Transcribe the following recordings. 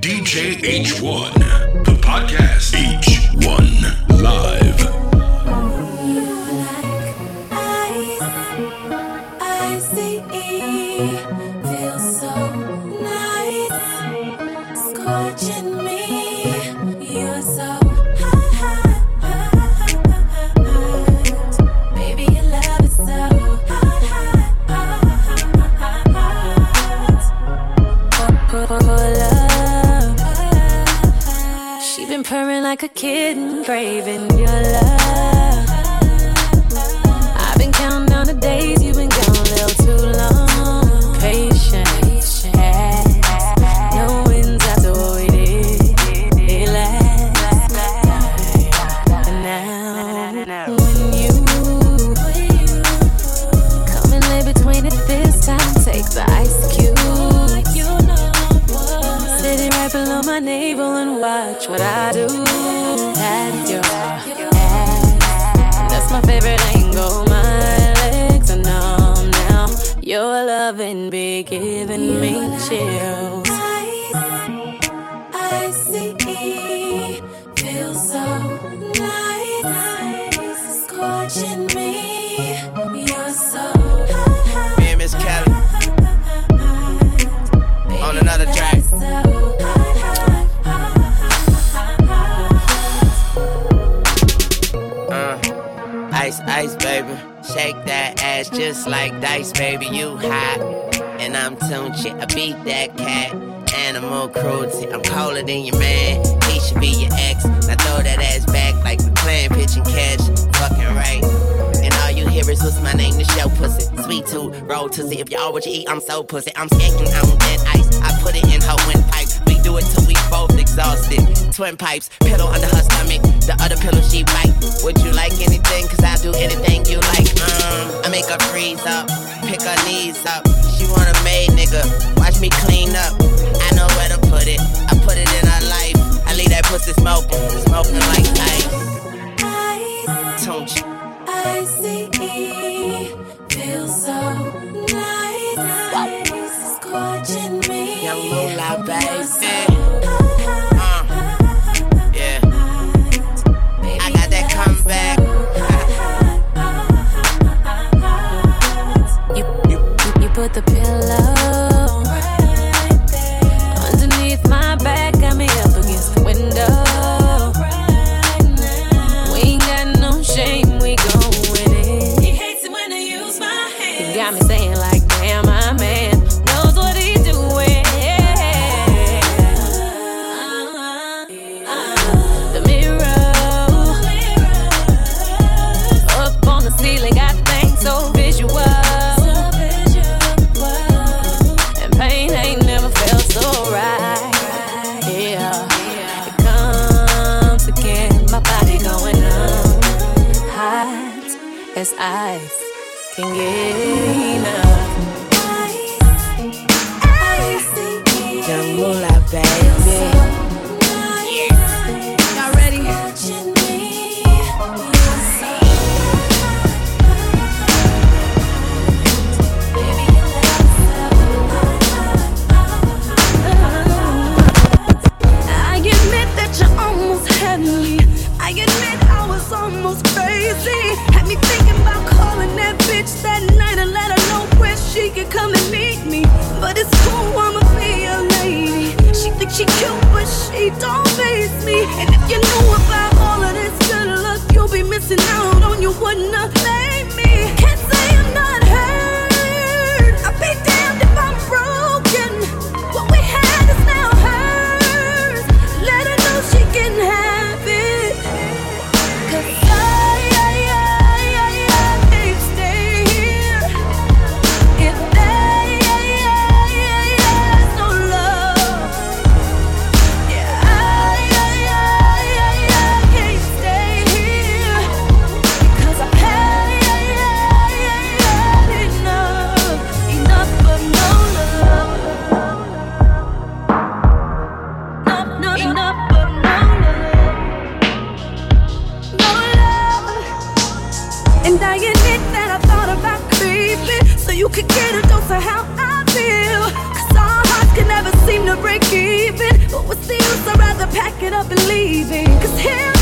DJ H1, the podcast. H1 Live. Like a kitten, craving your love. I've been counting down the days my navel and watch what I do. At your ass. That's my favorite angle. My legs are numb now. Your loving be giving me chills. Ice, ice, baby. Shake that ass just like dice, baby. You hot. And I'm tuned shit. I beat that cat. Animal cruelty. I'm colder than your man. He should be your ex. Now throw that ass back like we playing pitch and catch. Fucking right. And all you hear is what's my name, the show pussy. Sweet tooth, roll to see if y'all what you eat, I'm so pussy. I'm skating on that ice. I put it in her windpipe. We do it till we both exhausted. Twin pipes, pillow under her stomach. The other pillow she bite. Would you like anything? Cause I'll do anything you like. Um, I make her freeze up, pick her knees up. She want a maid nigga. Watch me clean up. I know where to put it. I put it in her life. I leave that pussy smoking, smoking like ice. Don't you? I see, feel so nice, scorching me. Young moolah, baby. Was almost crazy. Had me thinking about calling that bitch that night and let her know where she could come and meet me. But it's cool, I'ma be a lady. She thinks she cute, but she don't face me. And if you knew about all of this good luck, you'll be missing out on you wouldn't have get a dose of how I feel. Cause our hearts can never seem to break even. But we're the use? I'd rather pack it up and leave it. Cause here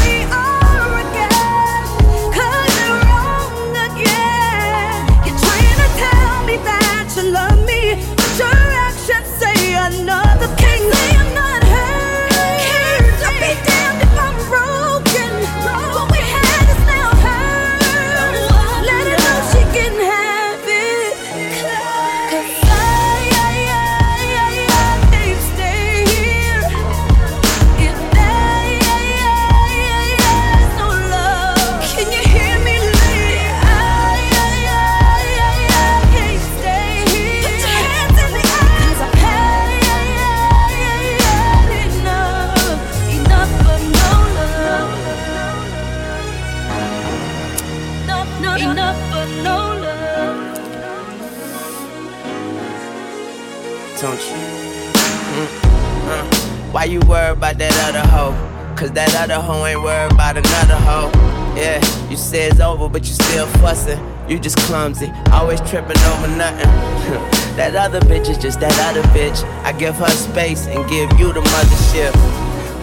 Cause that other hoe ain't worried about another hoe. Yeah, you say it's over, but you still fussing. You just clumsy, always tripping over nothing. that other bitch is just that other bitch. I give her space and give you the mothership.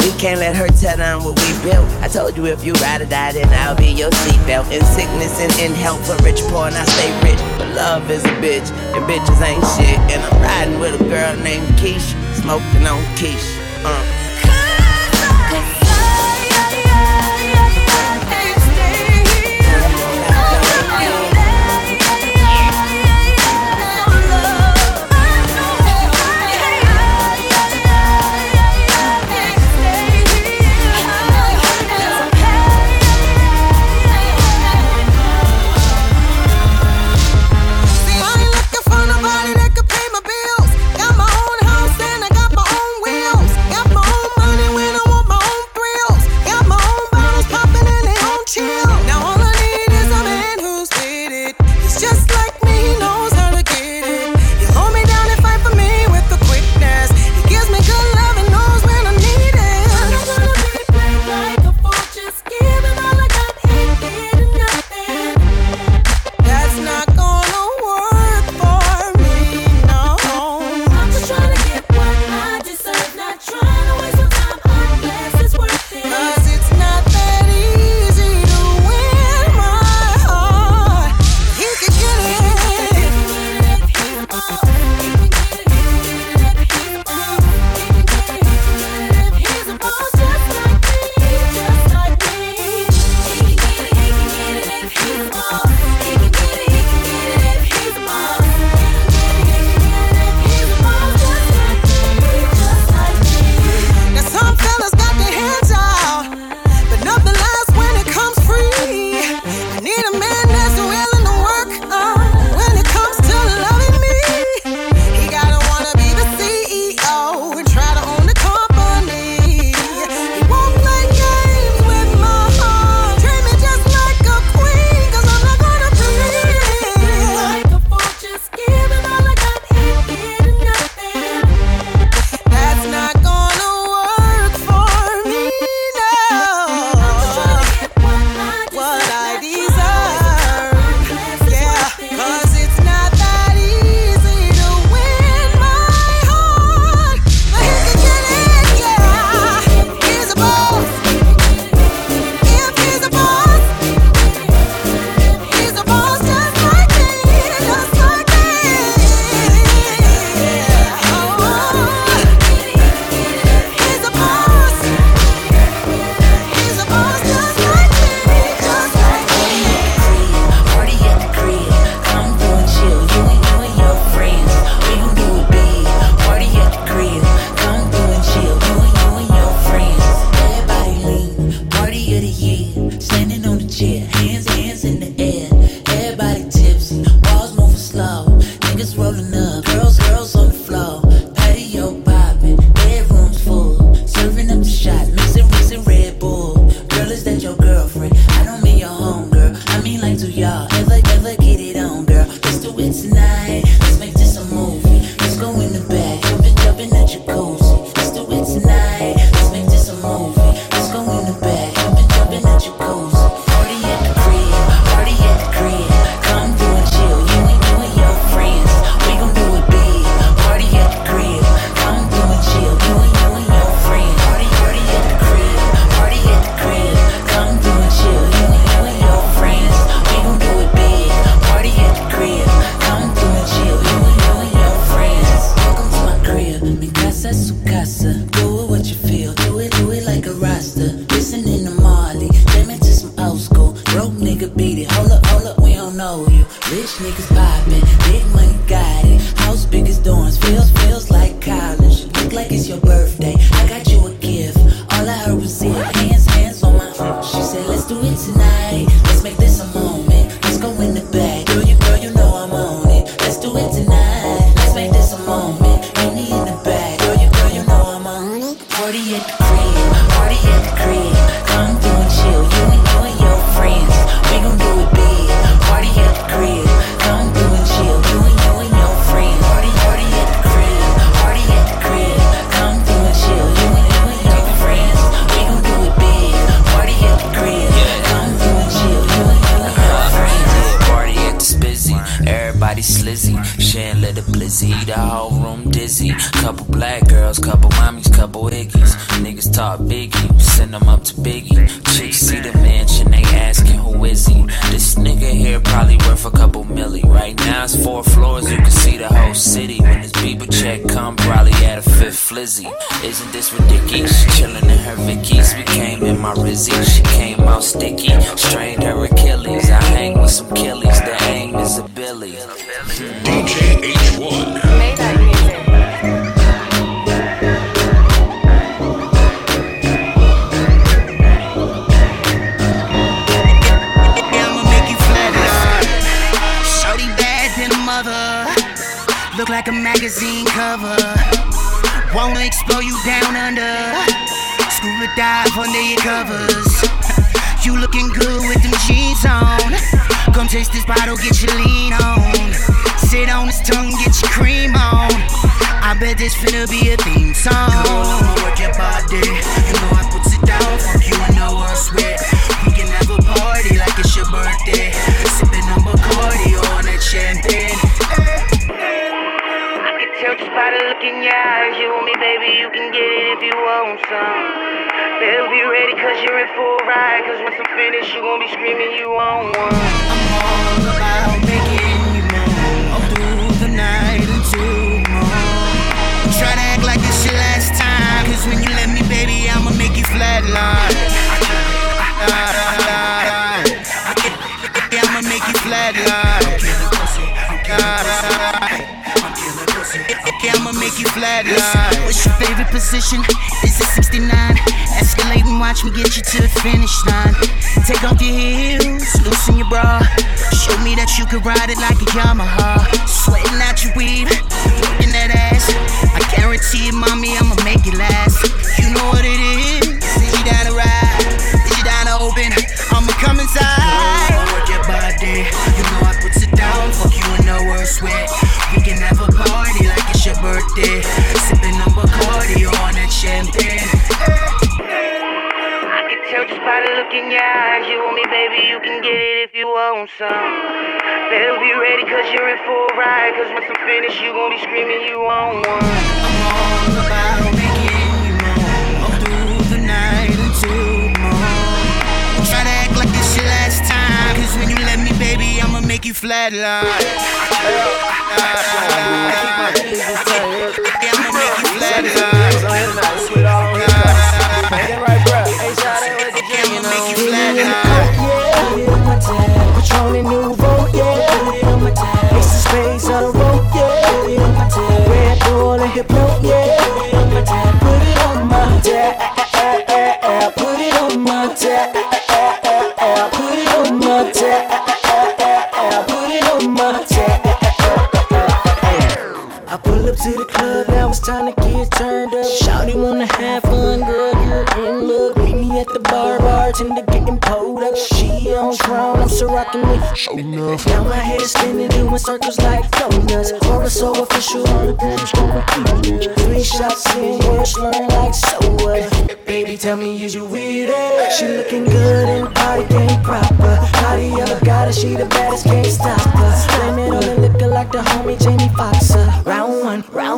We can't let her tear down what we built. I told you if you ride or die, then I'll be your seatbelt. In sickness and in health, for rich, poor, and I stay rich. But love is a bitch, and bitches ain't shit. And I'm riding with a girl named Keyshia, smoking on Keisha. Uh. probably had a fifth flizzy. Isn't this ridiculous? Chillin' in her Vickies. We came in my Rizzy. She came out sticky. Strained her Achilles. I hang with some killies. The aim is a Billy. DJ H1. magazine cover. Wanna explore you down under. Scuba dive under your covers. You looking good with them jeans on. Come taste this bottle, get your lean on. Sit on this tongue, get your cream on. I bet this finna be a theme song. Girl, I'ma work your body. You know I put it down for you. you know I sweat. We can have a party like it's your birthday. Sipping on Bacardi on a chin. Look in your eyes. You and me, baby, you can get it if you want some. Better be ready, cause you're in for a ride. Cause once I'm finished, you gon' be screaming, you want one. I'm all about making Okay, I'ma make you flatline. What's your favorite position? Is it 69? Escalate and watch me get you to the finish line. Take off your heels, loosen your bra. Show me that you can ride it like a Yamaha. Sweating out your weave, looking that ass. I guarantee you, mommy, I'ma make it last. You know what it is. Baby, you can get it if you want some. Better be ready, cause you're in for a ride. Cause once I'm finished, you gon' be screaming you want one. I'm all about making you moan. All through the night until morning. Try to act like this your last time. Cause when you let me, baby, I'ma make you flatline. on and new enough. Now my head is spinning, doing circles like donuts. Horror so official on the bench. Three shots in, words learn like so what? Baby, tell me, is you with it? She looking good and body ain't proper. Body ever got goddess, she the baddest, can't stop her. Blame it on the liquor like the homie Jamie Foxer. Uh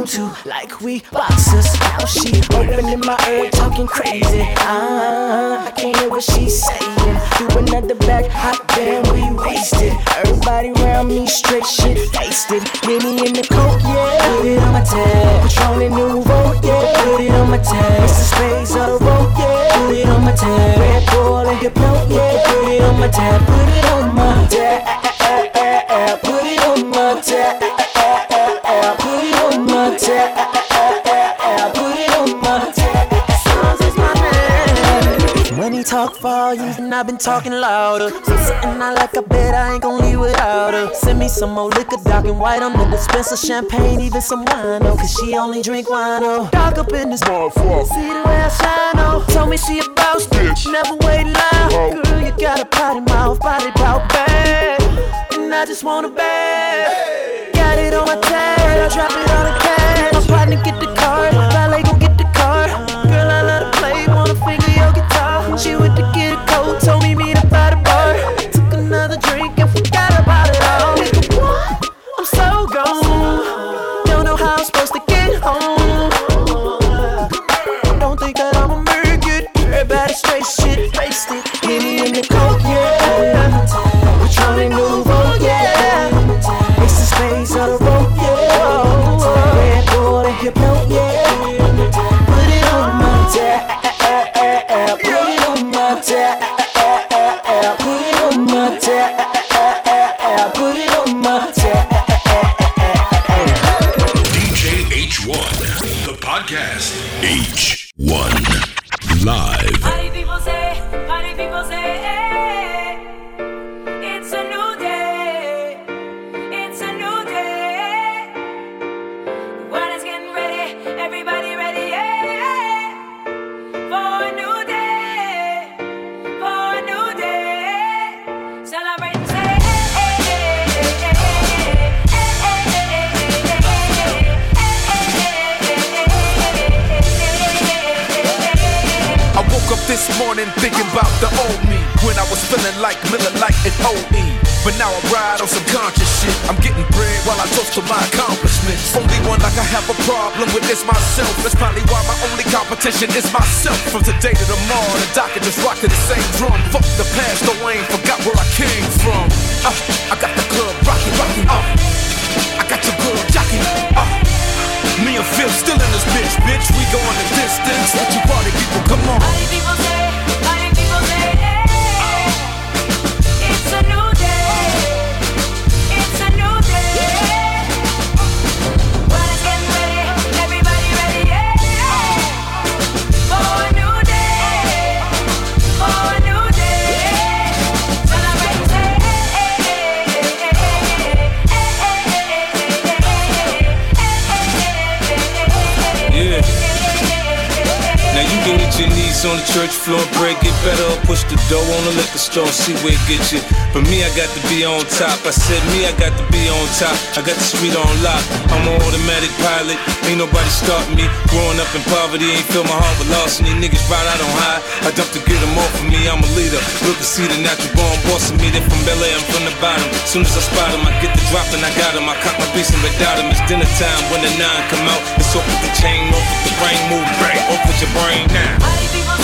to like we boxers. Now she opening my ear, talking crazy. Ah, I can't hear what she's saying. Do another back hot, damn, we wasted. Everybody around me straight shit tasted. Mini in the coke, yeah. Put it on my tab. Patron and Nuvo, yeah. Put it on my tab. It's the space of the road, yeah. Put it on my tab. Red Bull and hypnosis. Been talking louder. So sitting out like a bed, I ain't gon' leave without her. Send me some more liquor, dark and white I'm the dispenser, champagne, even some wine, oh, cause she only drink wine, oh. Dark up in this motherfucker. See the way I shine, oh. Told me she a boss bitch, never wait loud. Girl, you got a potty mouth, body bout bad. And I just want a bag. Got it on my tag, I drop it on the cash. My partner get the card, valet gon' get the card. Girl, I love to play, wanna finger your guitar. She went to get a coat, told morning thinking about the old me when I was feeling like Miller Lite and OE. But now I ride on some conscious shit. I'm getting bread while I toast to my accomplishments. Only one like I have a problem with is myself. That's probably why my only competition is myself. From today to tomorrow, the doctor just rock to the same drum. Fuck the past, though I ain't forgot where I came from. Uh, I got the club rocking, rocking. Uh, I got your girl jocking. Uh, me and Phil still in this bitch, bitch. We going the distance. Let you party people, come on. On the church floor, pray, get better, push the dough on the liquor store, see where it gets you. But me, I got to be on top. I said me, I got to be on top. I got the street on lock. I'm an automatic pilot, ain't nobody starting me. Growing up in poverty, ain't fill my heart with loss. And these niggas ride out on high. I dump to get them off of me, I'm a leader. Look to see the natural born boss of me. They from Bel I'm from the bottom. Soon as I spot them, I get the drop and I got them. I cock my piece and without them. It's dinner time when the nine come out. It's off with the chain, off with the brain, move bang, off with your brain now.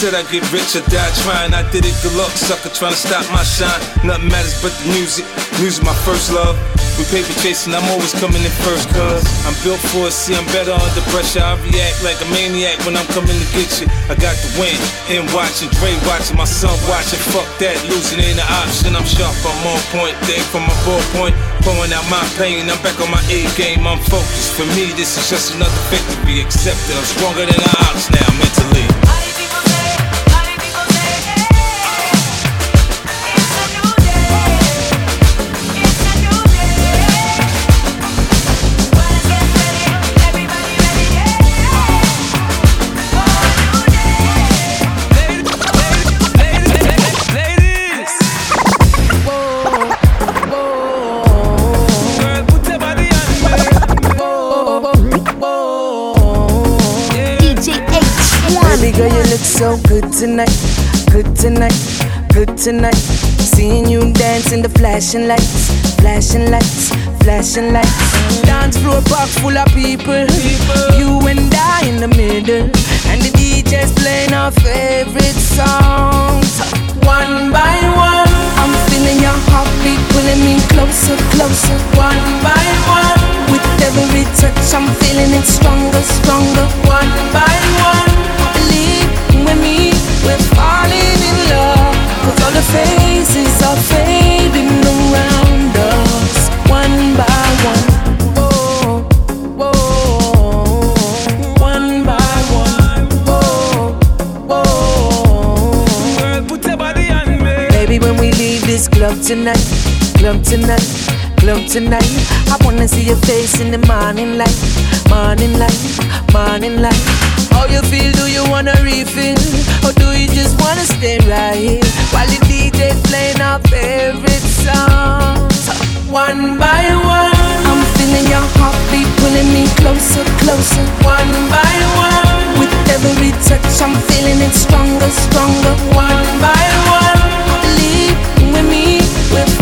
Said I'd get rich or die trying. I did it, good luck, sucker, trying to stop my shine. Nothing matters but the music. Music, my first love. With paper chasing, I'm always coming in first, cuz I'm built for it. See, I'm better under pressure. I react like a maniac when I'm coming to get you. I got the win. Him watching, Dre watching, my son watching. Fuck that, losing ain't an option. I'm sharp, I'm on point. Day from my ballpoint. Pouring out my pain, I'm back on my A game. I'm focused. For me, this is just another victory. Accepted, I'm stronger than the ox now mentally. Good tonight, good tonight, good tonight. Seeing you dance in the flashing lights, flashing lights, flashing lights. Dance floor box full of people, you and I in the middle, and the DJ's playing our favorite songs. One by one, I'm feeling your heartbeat pulling me closer, closer. One by one, with every touch, I'm feeling it stronger, tonight, club tonight, club tonight, I wanna see your face in the morning light, morning light, morning light. How you feel? Do you wanna refill? Or do you just wanna stay right here while the DJ playing our favorite songs? One by one, I'm feeling your heartbeat pulling me closer, closer. One by one, with every touch, I'm feeling it stronger, stronger. One by one,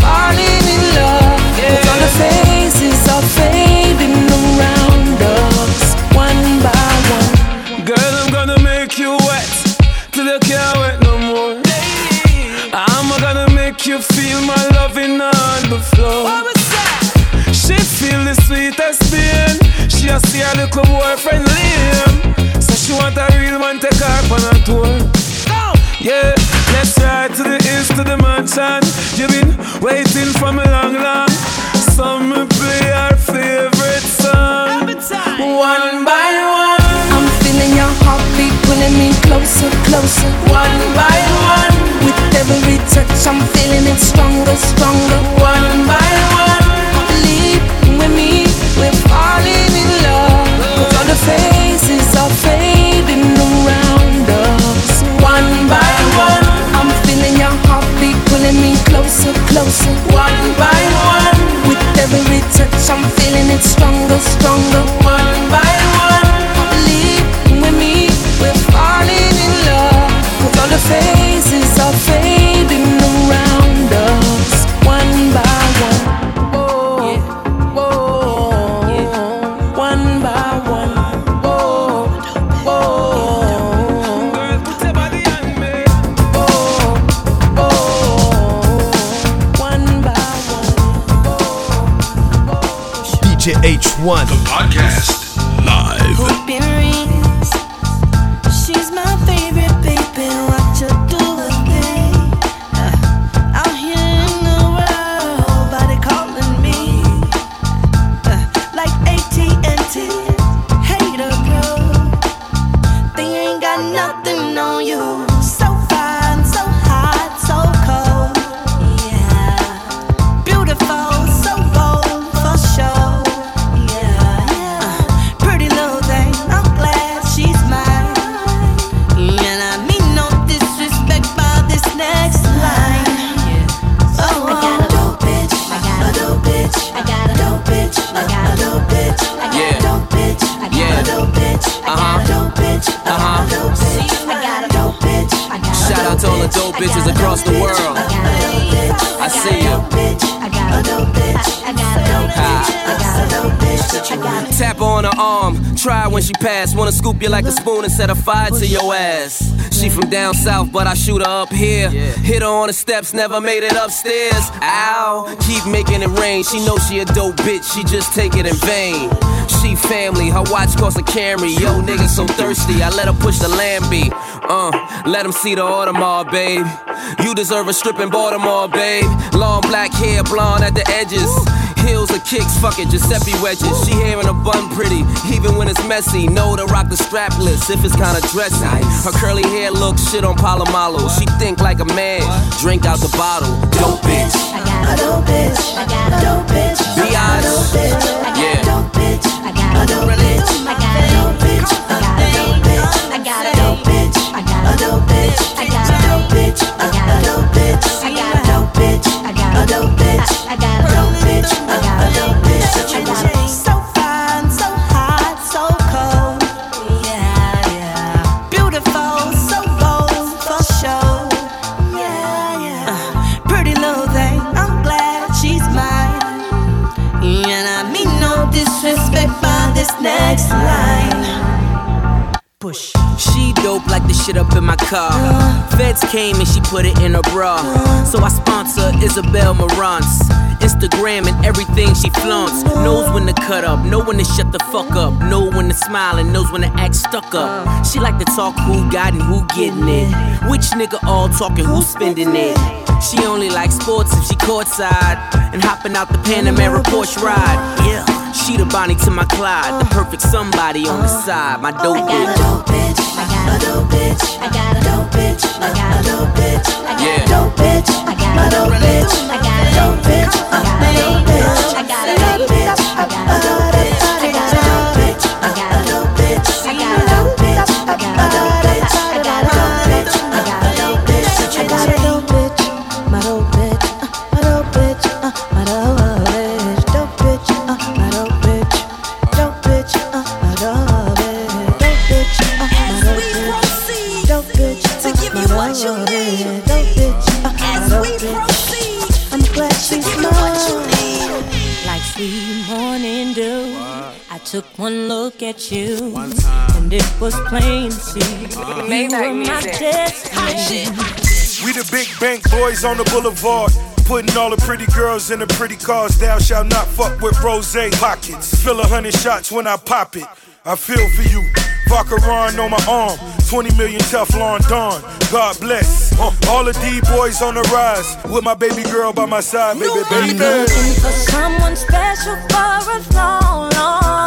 falling in love. Yeah. It's on the same. When she pass. Wanna scoop you like a spoon and set a fire to your ass. She from down south, but I shoot her up here. Hit her on the steps, never made it upstairs. Ow, keep making it rain. She knows she a dope bitch, she just take it in vain. She family, her watch cost a Camry. Yo, nigga so thirsty, I let her push the Lambie. Uh, let him see the Audemars, babe. You deserve a strip in Baltimore, babe. Long black hair, blonde at the edges. Heels or kicks, fuck it, Giuseppe wedges. She hair in a bun pretty, even when it's messy. Know to rock the strapless if it's kinda dressy. Her curly hair looks shit on Polamalu. She think like a man, drink out the bottle. Dope bitch. I got a dope bitch. I got a dope bitch. I got a dope bitch. I got Yeah. a dope bitch. I got a dope bitch. I got a dope bitch. I got a dope bitch. I got a dope bitch. I got a dope bitch. I got a dope bitch. I got a dope bitch. I got a dope bitch. I got a dope bitch. I got a dope bitch. Next line. Push. She dope like the shit up in my car. Feds came and she put it in her bra. So I sponsor Isabel Marant's. Instagram and everything she flaunts. Knows when to cut up, know when to shut the fuck up. Know when to smile and knows when to act stuck up. She like to talk who got and who getting it. Which nigga all talking, who spending it. She only likes sports if she courtside and hopping out the Panamera Porsche ride. Yeah, she the Bonnie to my Clyde, the perfect somebody on the side. My dope bitch. I got a dope bitch. I got a dope bitch. I got a dope bitch. I got a dope bitch. I got a dope bitch. I got a dope bitch. I got a dope bitch. I got a dope bitch. I got a dope bitch. At you, and it was plain to see you were my destiny. We the big bank boys on the boulevard. Putting all the pretty girls in the pretty cars. Thou shall not fuck with rose pockets. Fill a hundred shots when I pop it. I feel for you. Vacheron on my arm. 20 million Teflon Don. God bless. Uh, all the D boys on the rise. With my baby girl by my side, baby, I'm baby. looking for someone special for a long, long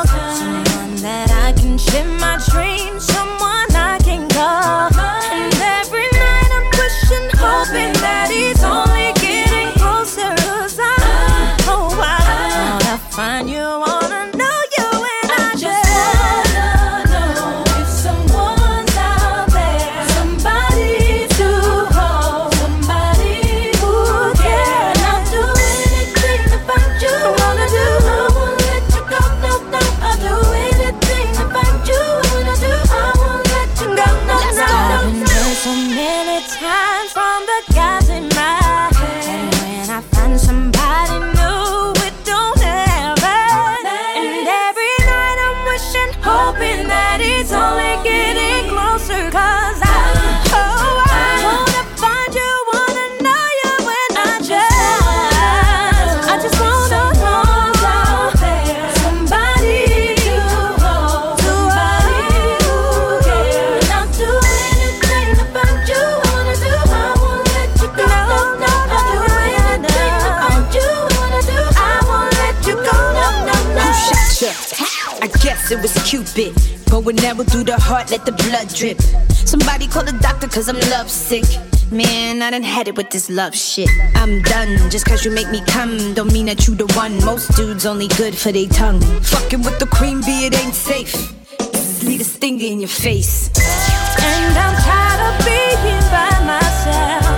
Cupid. but we never do the heart, let the blood drip. Somebody call the doctor, cause I'm lovesick. Man, I done had it with this love shit. I'm done, just cause you make me come. Don't mean that you the one. Most dudes only good for they tongue. Fucking with the queen bee, it ain't safe. Just leave a stinger in your face. And I'm tired of being by myself.